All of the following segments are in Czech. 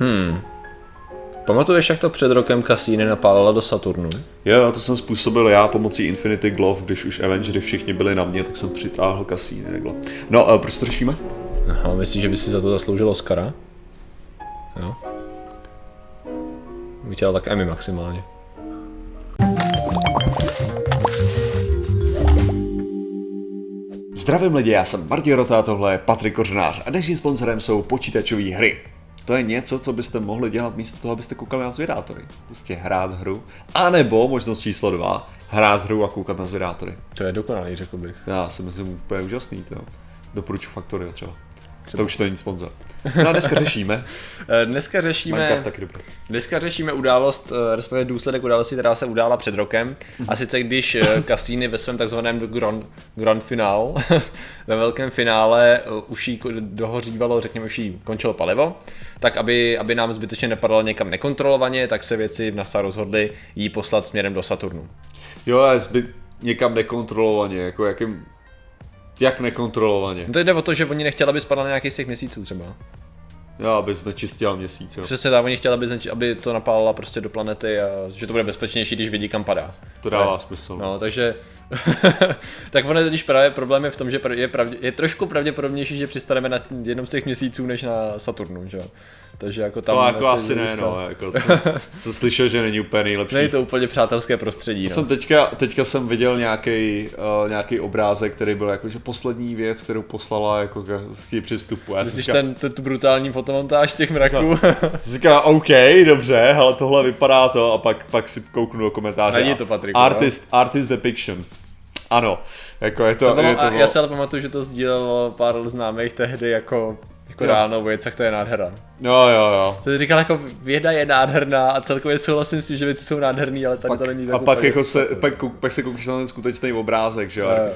Hmm. Pamatuješ, jak to před rokem Cassini napálila do Saturnu? Jo, to jsem způsobil já pomocí Infinity Glove, když už Avengery všichni byli na mě, tak jsem přitáhl Cassini Glove. No, a proč to řešíme? Aha, myslíš, že by si za to zasloužil Oscara? Jo. Vytělal tak Emmy maximálně. Zdravím lidi, já jsem Martin Rota, tohle je Patrik Kořenář a dnešním sponzorem jsou počítačové hry. To je něco, co byste mohli dělat místo toho, abyste koukali na zvědátory. Prostě hrát hru, anebo možnost číslo dva, hrát hru a koukat na zvědátory. To je dokonalý, řekl bych. Já si myslím úplně úžasný, to. Doporučuji Factorio třeba. Třeba. To už to není sponsor. No a dneska řešíme. Eh, dneska řešíme, Minecraft taky dobrý. dneska řešíme událost, eh, respektive důsledek události, která se udála před rokem. A sice když eh, Cassini ve svém takzvaném grand, grand final, ve velkém finále už jí dohořívalo, řekněme, už jí končilo palivo, tak aby, aby nám zbytečně nepadalo někam nekontrolovaně, tak se věci v NASA rozhodli jí poslat směrem do Saturnu. Jo, a zbyt někam nekontrolovaně, jako jakým... Jak nekontrolovaně? No to jde o to, že oni nechtěli, aby spadla na nějaký z těch měsíců třeba. Já, aby znečistila měsíc, jo. Přesně tak, oni chtěli, aby, znač- aby to napálila prostě do planety a že to bude bezpečnější, když vidí, kam padá. To dává smysl. No, takže... tak ono totiž právě problém je v tom, že je, pravdě- je trošku pravděpodobnější, že přistaneme na jednom z těch měsíců, než na Saturnu, že jo. Takže jako tam... To jako asi ne, no, jako jsem, jsem slyšel, že není úplně nejlepší. Není to úplně přátelské prostředí, no. jsem teďka, teďka jsem viděl nějaký uh, nějaký obrázek, který byl jako, že poslední věc, kterou poslala jako k- z těch přístupu. Já Myslíš ten, ten, tu brutální fotomontáž z těch mraků? říkal, OK, dobře, ale tohle vypadá to a pak, pak si kouknu do komentáře. Není to, Patriku, no. Artist, artist depiction. Ano, jako je to, To bylo, je to a bylo, já si ale pamatuju, že to sdílelo pár známých tehdy jako, jako Jo. ráno věc, jak to je nádhera. jo, jo, jo. To jsi říkal jako věda je nádherná a celkově souhlasím s tím, že věci jsou nádherný, ale tady Pak, to není tak a pak, jako se, pak, kou- pak se koukneš na ten skutečný obrázek, že jo? Jo.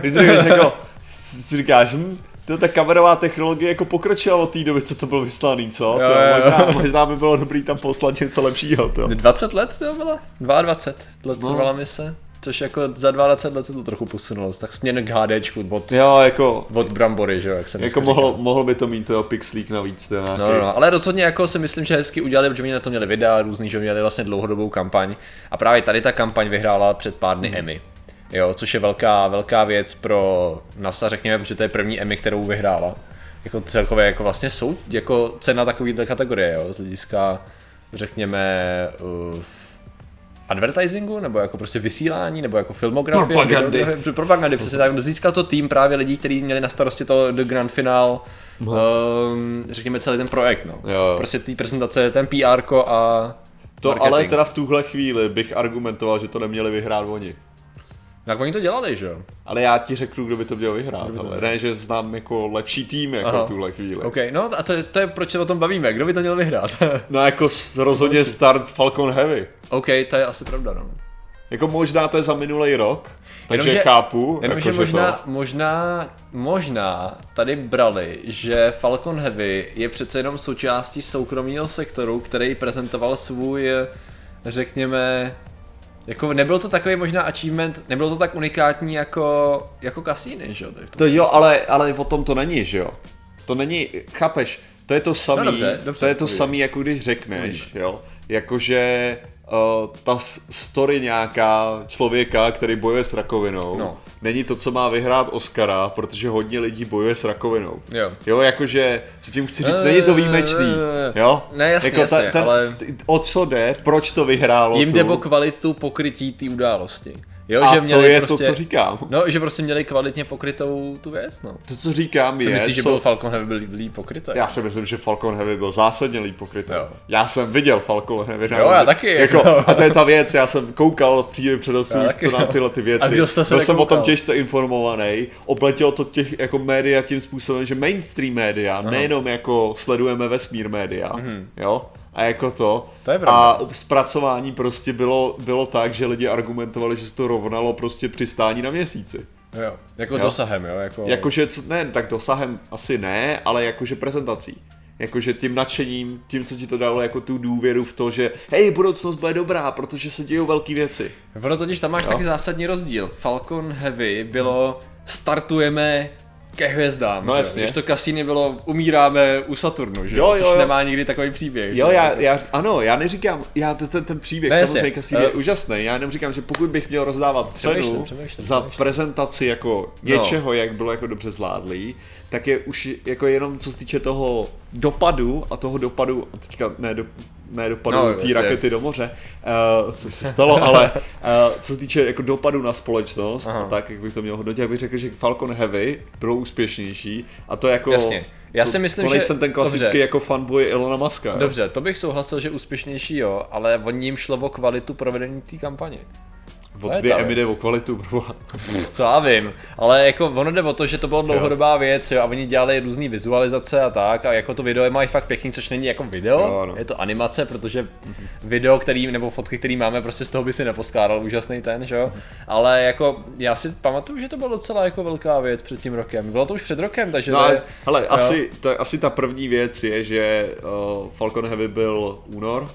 Když si říkáš, jako, si říkáš, hm, to ta kamerová technologie jako pokročila od té doby, co to bylo vyslaný, co? Jo, to, jo, jo. možná, možná by bylo dobrý tam poslat něco lepšího, to. 20 let to bylo? 22 let No. trvala mise, což jako za 22 let se to trochu posunulo, tak směr k HDčku od, Jo, jako, od Brambory, že jo, jak se jako mohlo, mohlo by to mít to pixlík navíc, to je nějaký. No, no, no, ale rozhodně jako si myslím, že hezky udělali, protože oni na to měli videa různý, že měli vlastně dlouhodobou kampaň a právě tady ta kampaň vyhrála před pár dny Emmy. Jo, což je velká, velká věc pro NASA, řekněme, protože to je první Emmy, kterou vyhrála. Jako celkově jako vlastně jsou jako cena takovýhle kategorie, jo, z hlediska, řekněme, uh, advertisingu, nebo jako prostě vysílání, nebo jako filmografie. Propagandy. video- propagandy, přesně tak. Získal to tým právě lidí, kteří měli na starosti to The Grand Final, um, řekněme celý ten projekt, no. Jo. Prostě té prezentace, ten PR a To marketing. ale teda v tuhle chvíli bych argumentoval, že to neměli vyhrát oni. Tak oni to dělali, že jo? Ale já ti řeknu, kdo by to měl vyhrát, ale ne, že znám jako lepší tým jako Aha. tuhle chvíli. OK, no a to, je- to je proč se o tom bavíme, kdo by to měl vyhrát? No jako rozhodně start Falcon Heavy. OK, to je asi pravda, no. Jako možná to je za minulý rok, takže Jenomže- chápu. Jenomže jako, že možná, to... možná, možná tady brali, že Falcon Heavy je přece jenom součástí soukromého sektoru, který prezentoval svůj, řekněme, jako nebyl to takový možná achievement, nebylo to tak unikátní jako, jako Cassini, že jo? To jo, ale, ale o tom to není, že jo? To není, chápeš, to je to samý, No dobře, dobře, to je to samý, jako když řekneš, jo? Jakože uh, ta story nějaká člověka, který bojuje s rakovinou, No. není to, co má vyhrát Oscara, protože hodně lidí bojuje s rakovinou. Jo. Jo, jakože, co tím chci říct, Eh, není to výjimečný, jo? Ne, jasně, jako jasně, ale- O co jde, proč to vyhrálo Jim tu? jde o kvalitu pokrytí té události. Jo, A že to měli je prostě, to, co říkám. No, že prostě měli kvalitně pokrytou tu věc, no. To, co říkám, Co je, myslíš, že co... byl Falcon Heavy byl líp pokrytý? Já si myslím, že Falcon Heavy byl zásadně líp pokrytý. Jo. Já jsem viděl Falcon Heavy. Jo, já taky, Jako, jako. a to je ta věc, já jsem koukal v příjemně taky. co na tyhle ty věci. A kdo jste se Byl jsem o tom těžce informovaný. Opletělo to těch jako média tím způsobem, že mainstream média, nejenom jako sledujeme vesmír média, jo, a jako to. To je pravda. a zpracování prostě bylo, bylo tak, že lidi argumentovali, že se to rovnalo prostě přistání na měsíci. Jo, jako Jo. dosahem, jo, jako... Jakože, ne, tak dosahem asi ne, ale jakože prezentací. Jakože tím nadšením, tím, co ti to dalo jako tu důvěru v to, že hej, budoucnost bude dobrá, protože se dějou velké věci. Ono totiž tam máš taky zásadní rozdíl. Falcon Heavy bylo startujeme ke hvězdám. No že? jasně. Když to Cassini bylo, umíráme u Saturnu, že? Jo, jo, což jo. nemá nikdy takový příběh. Jo, já, já, ano, já neříkám, já ten, ten, příběh jasně. samozřejmě Cassini je Eh, úžasný, já jenom říkám, že pokud bych měl rozdávat Přemýšlím, cenu přemýšlím, za přemýšlím. prezentaci jako No. něčeho, jak bylo jako dobře zvládlý, tak je už jako jenom co se týče toho dopadu a toho dopadu, a teďka ne, do, ne dopadu No, té rakety do moře, uh, což se stalo, ale uh, co se týče jako dopadu na společnost, Aha. a tak, jak bych to měl hodnotit, jak bych řekl, že Falcon Heavy bylo úspěšnější a to jako... Jasně. Já to, si myslím, to že- nejsem ten klasický dobře. jako fanboy Elona Muska. Dobře, to bych souhlasil, že úspěšnější jo, ale on jim šlo o kvalitu provedení té kampaně. Od je ta Emmy jde o kvalitu, proboha. Co já vím, ale jako ono jde o to, že to byla dlouhodobá věc, jo, a oni dělali různé vizualizace a tak, a jako to video mají fakt pěkný, což není jako video, Jo, no. je to animace, protože video, který, nebo fotky, který máme, prostě z toho by si neposkládal úžasný ten, že jo, ale jako já si pamatuju, že to byla docela jako velká věc před tím rokem, bylo to už před rokem, takže No to je, ale, hele, jo. asi, ta, asi ta první věc je, že uh, Falcon Heavy byl únor,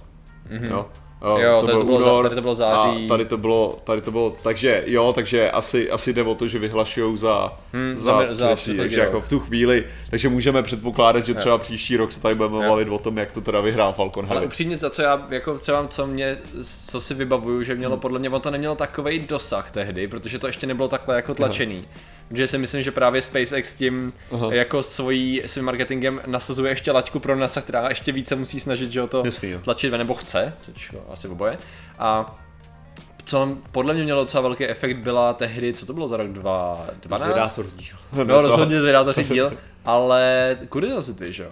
mm-hmm. jo. Uh, Jo, tady to bylo za- tady to bylo září. A tady to bylo, tady to bylo, takže jo, takže asi, asi jde o to, že vyhlašujou za, Hmm, za, za- za předchozí takže jako v tu chvíli, takže můžeme předpokládat, že třeba příští rok se tady budeme Jo. bavit o tom, jak to teda vyhrál Falcon Ale Heavy. upřímně za co já, jako třeba co mě, co si vybavuju, že mělo podle mě, ono to nemělo takový dosah tehdy, protože to ještě nebylo takhle jako tlačený. Protože si myslím, že právě SpaceX tím Aha. jako svojí, svým marketingem nasazuje ještě laťku pro NASA, která ještě více musí snažit, že ho to Jasný, jo. tlačit nebo chce, což asi oboje. A co podle mě mělo docela velký efekt byla tehdy, co to bylo za rok 2012? Vydátor díl. No, rozhodně zvědátoří díl, ale Curiosity, že jo?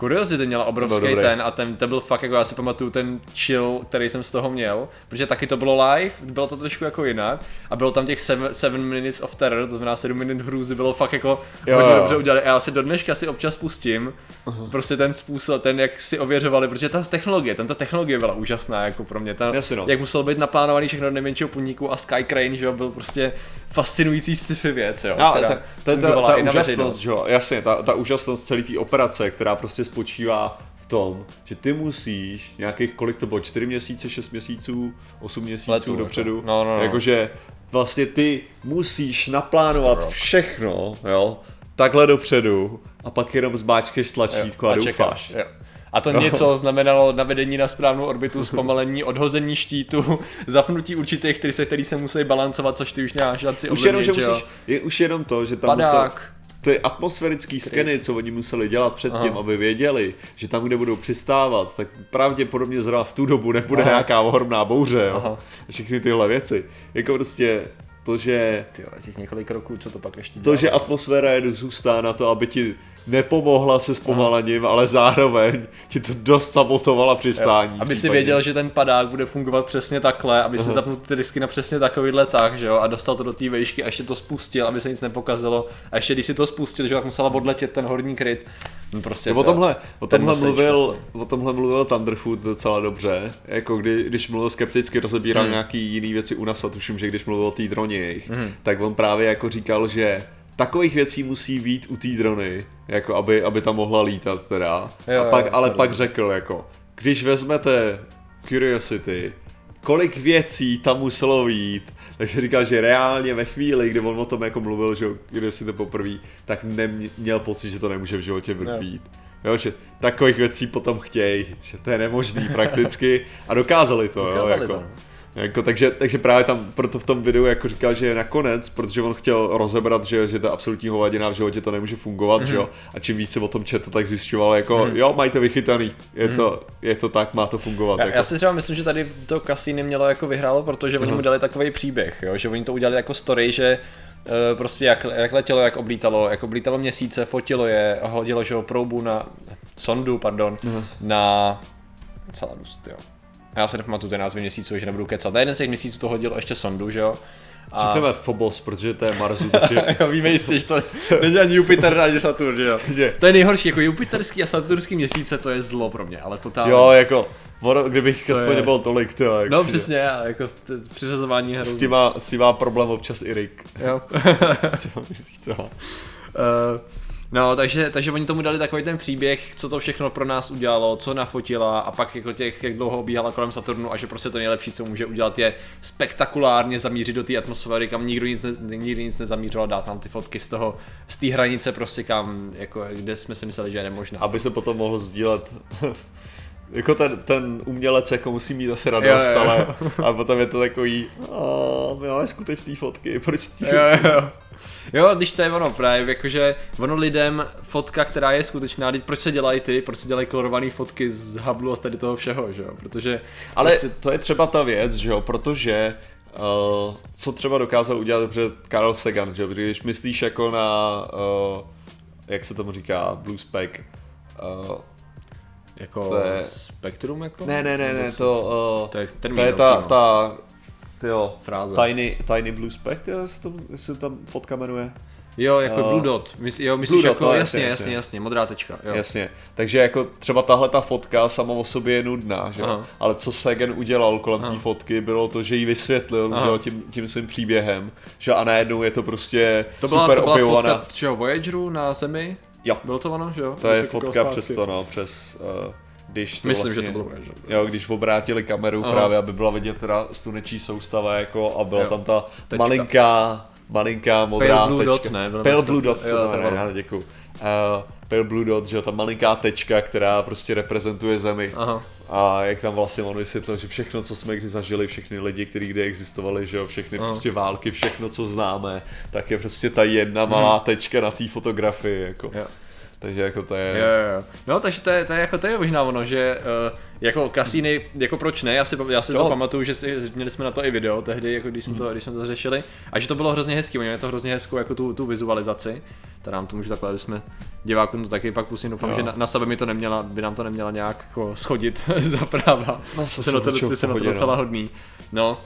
Curiosity měla obrovský ten a ten, to byl fakt jako já si pamatuju ten chill, který jsem z toho měl, protože taky to bylo live, bylo to trošku jako jinak a bylo tam těch 7 minutes of terror, to znamená 7 minut hrůzy, bylo fakt jako Jo, hodně jo. dobře udělali. A já si do dneška si občas pustím, prostě ten způsob, ten jak si ověřovali, protože ta technologie, tento technologie byla úžasná jako pro mě, ta, Jasně, no. jak muselo být naplánovaný všechno do nejmenšího puníku a Sky Crane, že jo, byl prostě fascinující sci-fi věc, jo. No, ta, ta, ta, ta úžasnost, jo, jasně, ta, ta úžasnost celé té operace, která prostě spočívá v tom, že ty musíš nějakých, kolik to bylo, 4 měsíce, 6 měsíců, 8 měsíců Letu, dopředu, jako. No, no, no. jakože vlastně ty musíš naplánovat všechno, jo, takhle dopředu a pak jenom zmáčkeš tlačítko a, a doufáš. Jo. A to něco znamenalo navedení na správnou orbitu, zpomalení, odhození štítu, zapnutí určitých trysek, který se musí balancovat, což ty už nemáš šanci Už jenom, že jo. musíš, je už jenom to, že tam musel, Padák. ty atmosférický skeny, co oni museli dělat předtím, aby věděli, že tam, kde budou přistávat, tak pravděpodobně zrovna v tu dobu nebude Aha. nějaká ohromná bouře, jo. Aha. A Všechny tyhle věci. Jako prostě to, že Ty jo, těch několik roků, co to pak ještě to, dělá. že atmosféra je zůstá na to, aby ti nepomohla se zpomalením, ale zároveň ti to dost sabotovala přistání. v Aby si věděl, že ten padák bude fungovat přesně takhle, aby si zapnul ty disky na přesně takovýhle tak, že jo, a dostal to do té vejšky a ještě to spustil, aby se nic nepokazilo. A ještě když si to spustil, že jo, tak musela odletět ten horní kryt. No prostě O to- tomhle, o tomhle, mluvil, vlastně. o tomhle mluvil Thunderfoot docela dobře, jako kdy, když mluvil skepticky, rozebíral Hmm. nějaký jiný věci u NASA, tuším, že když mluvil o té droně jejich, tak on právě jako říkal, že takových věcí musí být u té drony, jako aby, aby tam mohla lítat teda. Jo, a pak, jo, ale pak řekl jako, když vezmete Curiosity, kolik věcí tam muselo být, takže říkal, že reálně ve chvíli, kdy on o tom jako mluvil, že Curiosity poprvé, tak neměl pocit, že to nemůže v životě být. Jo, že takových věcí potom chtějí, že to je nemožný prakticky a dokázali to, Dokázali jo, jako. to, no. Jako, takže, takže právě tam proto v tom videu jako říkal, že nakonec, protože on chtěl rozebrat, že, že ta absolutní hovadina v životě to nemůže fungovat, mm-hmm. že jo, a čím víc se o tom četl, tak zjišťoval jako, mm-hmm. jo, mají to vychytaný, je, mm-hmm. to, je to tak, má to fungovat. Já, jako. já si třeba myslím, že tady to Cassini mělo jako vyhrálo, protože oni mu dali takový příběh, jo? že oni to udělali jako story, že eh, prostě jak, jak letělo, jak oblítalo, jak oblítalo měsíce, fotilo je, hodilo že jo, proubu na, sondu, pardon, na Celadus, jo. Já se nepamatuju ten názvy měsíců, že nebudu kecat. Na jeden z těch měsíců to hodilo ještě sondu, že jo. A... Řekneme Phobos, protože to je Marsu, takže jo, víme jistě, že to není ani Jupiter, ani Saturn, že jo. Že- To je nejhorší, jako Jupiterský a Saturnský měsíce, to je zlo pro mě, ale totálně. jo, jako, ono, kdybych aspoň je- nebylo tolik, to jako No přesně, a jako t- přiřazování herů. S tím, má, s tím má problém občas i Rick. Jo. Uh, No, takže, takže oni tomu dali takový ten příběh, co to všechno pro nás udělalo, co nafotila a pak jako těch, jak dlouho bíhala kolem Saturnu a že prostě to nejlepší, co může udělat, je spektakulárně zamířit do té atmosféry, kam nikdo nic, ne, nikdy nic nezamířil, dát tam ty fotky z toho, z té hranice prostě kam, jako, kde jsme si mysleli, že je nemožné. Aby se potom mohl sdílet jako ten, ten umělec jako musí mít asi radost, Jo, jo, jo. ale a potom je to takový, my máme skutečné fotky, proč ty Jo, jo. Jo, když to je ono právě, jakože ono lidem fotka, která je skutečná, teď proč se dělají ty, proč se dělají kolorované fotky z Hubble a z tady toho všeho, že jo, protože Ale prostě, to je třeba ta věc, že jo, protože uh, co třeba dokázal udělat dobře Karl Sagan, že jo, když myslíš jako na, uh, jak se tomu říká, Blue Spec, uh, jako to je- spektrum, jako? ne, ne, ne, ne, to, uh, to je to termín, je ta, přímo. ta, tyjo, Fráze. Tiny, tiny Blue Spec, tyjo, jestli, to, jestli to tam fotka jmenuje. Jo, jako Uh, Blue Dot, Mys, jo, myslíš Blue Dot, jako, no, jasně, jasně, jasně, jasně. jasně, modrá tečka, jo. Jasně, takže jako třeba tahle ta fotka sama o sobě je nudná, že jo? Aha. ale co Sagan udělal kolem té fotky, bylo to, že ji vysvětlil Aha. že jo, tím, tím svým příběhem, že a najednou je to prostě To byla, super to byla fotka, čeho, Voyageru na Zemi? Jo. Bylo to ono, že jo? To Když je fotka přes to, no, přes, uh, když to Myslím, vlastně, že to bylo Voyager. Jo, když obrátili kameru Aha. právě, aby byla vidět teda slunečí soustava, jako, a byla Jo. tam ta Tečka. malinká, malinká modrá Pale Blue tečka. Dot, ne? Pale Blue Dot, jo, ne, děkuju. Uh, Pale Blue Dot, že jo, ta malinká tečka, která prostě reprezentuje Zemi. Aha. A jak tam vlastně on vysvětlil, že všechno, co jsme kdy zažili, všechny lidi, kteří kdy existovali, že jo, všechny Aha. prostě války, všechno, co známe, tak je prostě ta jedna malá tečka na té fotografii, jako. Jo. Takže jako to je... Jo, jo. No, takže to je, to je, jako, to je možná ono, že uh, jako kasíny, jako proč ne, já si, já si to pamatuju, že si, měli jsme na to i video tehdy, jako když jsme, to, když jsme to řešili, a že to bylo hrozně hezký, oni to hrozně hezkou, jako tu, tu vizualizaci, teda nám to můžu takhle, aby jsme divákům to taky pak pustím, doufám, Jo. že na, na, sebe mi to neměla, by nám to neměla nějak jako schodit za práva, No, se jsi na to, určitě ty jsi na to pohodě, no. docela hodný, no.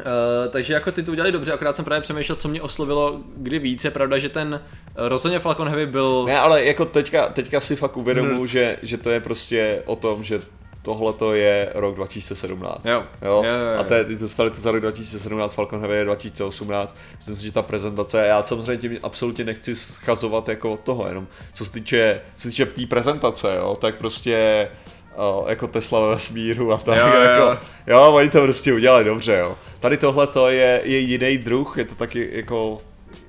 Uh, takže jako ty to udělali dobře, akorát jsem právě přemýšlel, co mě oslovilo kdy víc. Je pravda, že ten eh, rozhodně Falcon Heavy byl... Ne, ale jako teďka, teďka si fakt uvědomuji, že, že to je prostě o tom, že tohle to je rok 2017. Jo. Jo? Jo, jo, jo. A ty to stali to za rok 2017, Falcon Heavy je 2018. Myslím si, že ta prezentace, já samozřejmě tím absolutně nechci schazovat jako od toho, jenom co se týče, co se týče té prezentace, jo, tak prostě o, jako Tesla ve vesmíru a tak, Jo, jo, jo. jako, jo, oni to prostě udělali dobře, jo. Tady tohle to je, je jiný druh, je to taky jako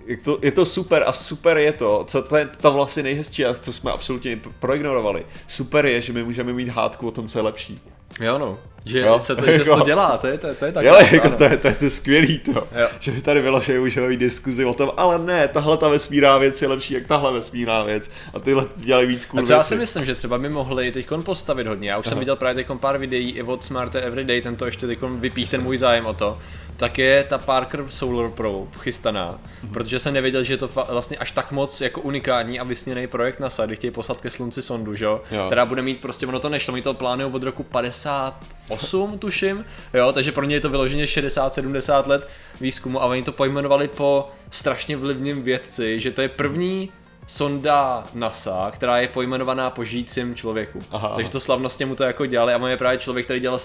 je to, je to super a super je to, co to je ta vlastně nejhezčí a co jsme absolutně proignorovali. Super je, že my můžeme mít hádku o tom, co je lepší. Jo no, že, Jo, se, to, že jako- to dělá, to je, to, to je tak. Jo, jako to, je, to, je, to je skvělý to, Jo. že my tady vyloženě můžeme mít diskuzi o tom, ale ne, tahle ta vesmírná věc je lepší jak tahle vesmírná věc a tyhle dělají víc A cool co já si myslím, že třeba by mohli teď postavit hodně. Já už jsem viděl právě teď pár videí i od Smart Everyday, ten to ještě teď vypích ten můj zájem o to. Tak je ta Parker Solar Probe chystaná, protože jsem nevěděl, že je to vlastně až tak moc jako unikátní a vysněný projekt NASA, kdy chtějí poslat ke slunci sondu, že jo? Která bude mít prostě, ono to nešlo, oni to plánují od roku 58, tuším, jo, takže pro ně je to vyloženě 60-70 let výzkumu a oni to pojmenovali po strašně vlivným vědci, že to je první sonda NASA, která je pojmenovaná po žijícím člověku. Aha, Takže to slavnostně mu to jako dělali a on je právě člověk, který dělal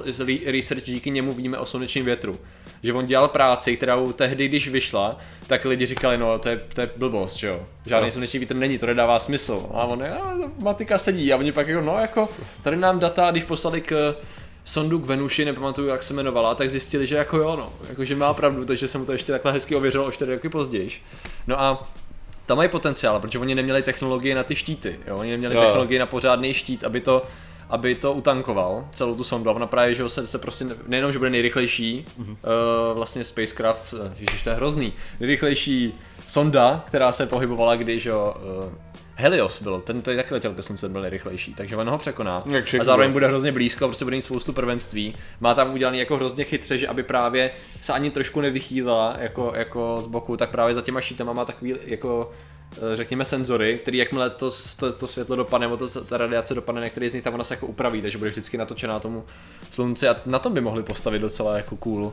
research, díky němu víme o slunečním větru. Že on dělal práci, kterou tehdy, když vyšla, tak lidi říkali, no to je, to je blbost, že jo. Žádný No. slunečný vítr není, to nedává smysl. A on je, a, matika sedí. A oni pak jako, no jako, tady nám data, když poslali k sondu k Venuši, nepamatuju, jak se jmenovala, tak zjistili, že jako jo, no, jako, že má pravdu, takže jsem mu to ještě takhle hezky ověřil o 4 roky později. No a tam mají potenciál, protože oni neměli technologie na ty štíty, jo? oni neměli Jo. technologie na pořádný štít, aby to, aby to utankoval, celou tu sondu. A ona právě, že se, se prostě, ne- nejenom, že bude nejrychlejší, Mhm. mm-hmm. uh, vlastně spacecraft, eh, ježiš, to je hrozný, nejrychlejší sonda, která se pohybovala, když jo, uh, Helios byl, ten tady taky letěl ke slunce, byl nejrychlejší, takže on ho překoná. A zároveň bude hrozně blízko, prostě bude mít spoustu prvenství. Má tam udělaný jako hrozně chytře, že aby právě se ani trošku nevychýlila jako, jako z boku, tak právě za těma šítama má takový jako řekněme senzory, který jakmile to, to, to světlo dopadne, nebo to, ta radiace dopadne, některý z nich tam ona se jako upraví, takže bude vždycky natočená tomu slunci a na tom by mohli postavit docela jako cool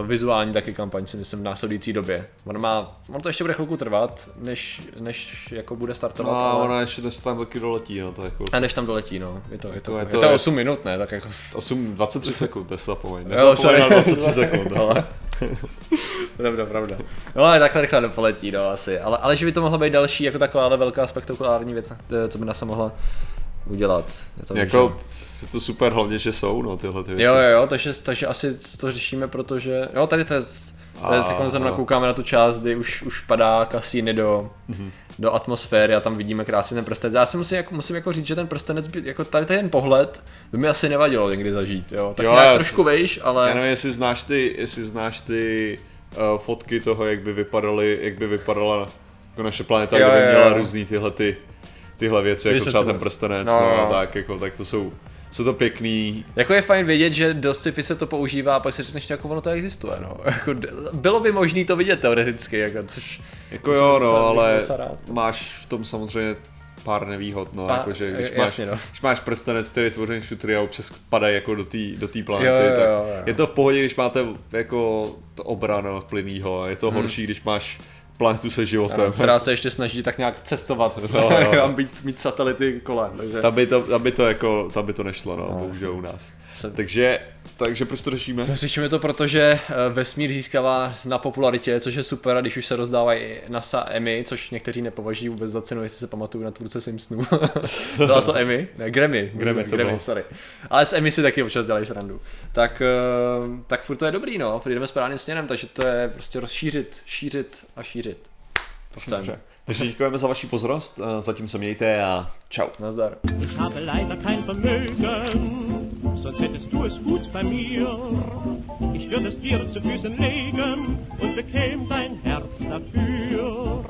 uh, vizuální taky kampaň, si myslím, v následující době. On má, on to ještě bude chvilku trvat, než, než jako bude startovat, No a ale... ona ještě než tam taky doletí, no to je jako A než tam doletí, no. Je to, je to, Jako je to- je to je- 8 minut, ne? Tak jako... 8, 23 sekund, nezapomeň. Nezapomeň na sorry. 23 sekund, ale... Pravda, pravda. No ale takhle rychle nepoletí, no asi. Ale, ale že by to mohla být další, jako taková velká spektakulární věc, eh, co by NASA mohla udělat. Je to Jako, je to super hlavně, že jsou, no, tyhle ty věci. Jo, jo, jo, takže, takže asi to řešíme, protože, jo, tady to je, je, A- zrovna koukáme na tu část, kdy už, už padá kasíny do, Mhm. do atmosféry a tam vidíme krásně ten prstenec. Já si musím jako, musím jako říct, že ten prstenec, by, jako tady ten pohled, by mi asi nevadilo někdy zažít, jo, tak Jo, nějak trošku vejš, ale... Já nevím, jestli znáš ty, jestli znáš ty uh, fotky toho, jak by vypadaly, jak by vypadala jako naše planeta, Jo, kdyby jo, měla jo. různý tyhle ty, tyhle věci, Víš, jako třeba ten prstenec, No, no, no. tak, jako, tak to jsou, jsou to pěkný, Jako je fajn vědět, že do sci-fi se to používá a pak si řekneš, jako ono to existuje, no. Jako, bylo by možné to vidět teoreticky, jako, což... jako jo, docela- no, ale docela rád. máš v tom samozřejmě pár nevýhod, no, Pár- jakože když, j- máš, jasně, no. když máš prstenec, který je tvořený šutry a občas padají jako do té do té planety, Jo, jo, tak jo, jo. je to v pohodě, když máte jako to obrano plynýho, a je to horší, když máš planetu se životem. Ano, která se ještě snaží tak nějak cestovat jo. a mít, mít satelity kolem, takže... Tam by to, tam by to jako, tam by to nešlo, no, bohužel u nás. Jsem- Takže, takže proč to řešíme? No, Řešíme to proto, že eh, vesmír získává na popularitě, což je super, a když už se rozdávají NASA Emmy, což někteří nepovažují vůbec za cenu, jestli se pamatuju na tvůrce Simpsonů. Byla to Emmy? Ne, Grammy. Grammy to Grammy bylo. sorry. Ale s Emmy si taky občas dělají srandu. Tak, eh, tak furt to je dobrý, no, furt jdeme správným směrem, takže to je prostě rozšířit, šířit a šířit. To chcem. Dobře. Takže děkujeme za vaši pozornost, eh, zatím se mějte a čau. Nazdar. Du es gut bei mir. Ich würde es dir zu Füßen legen und bekäm dein Herz dafür.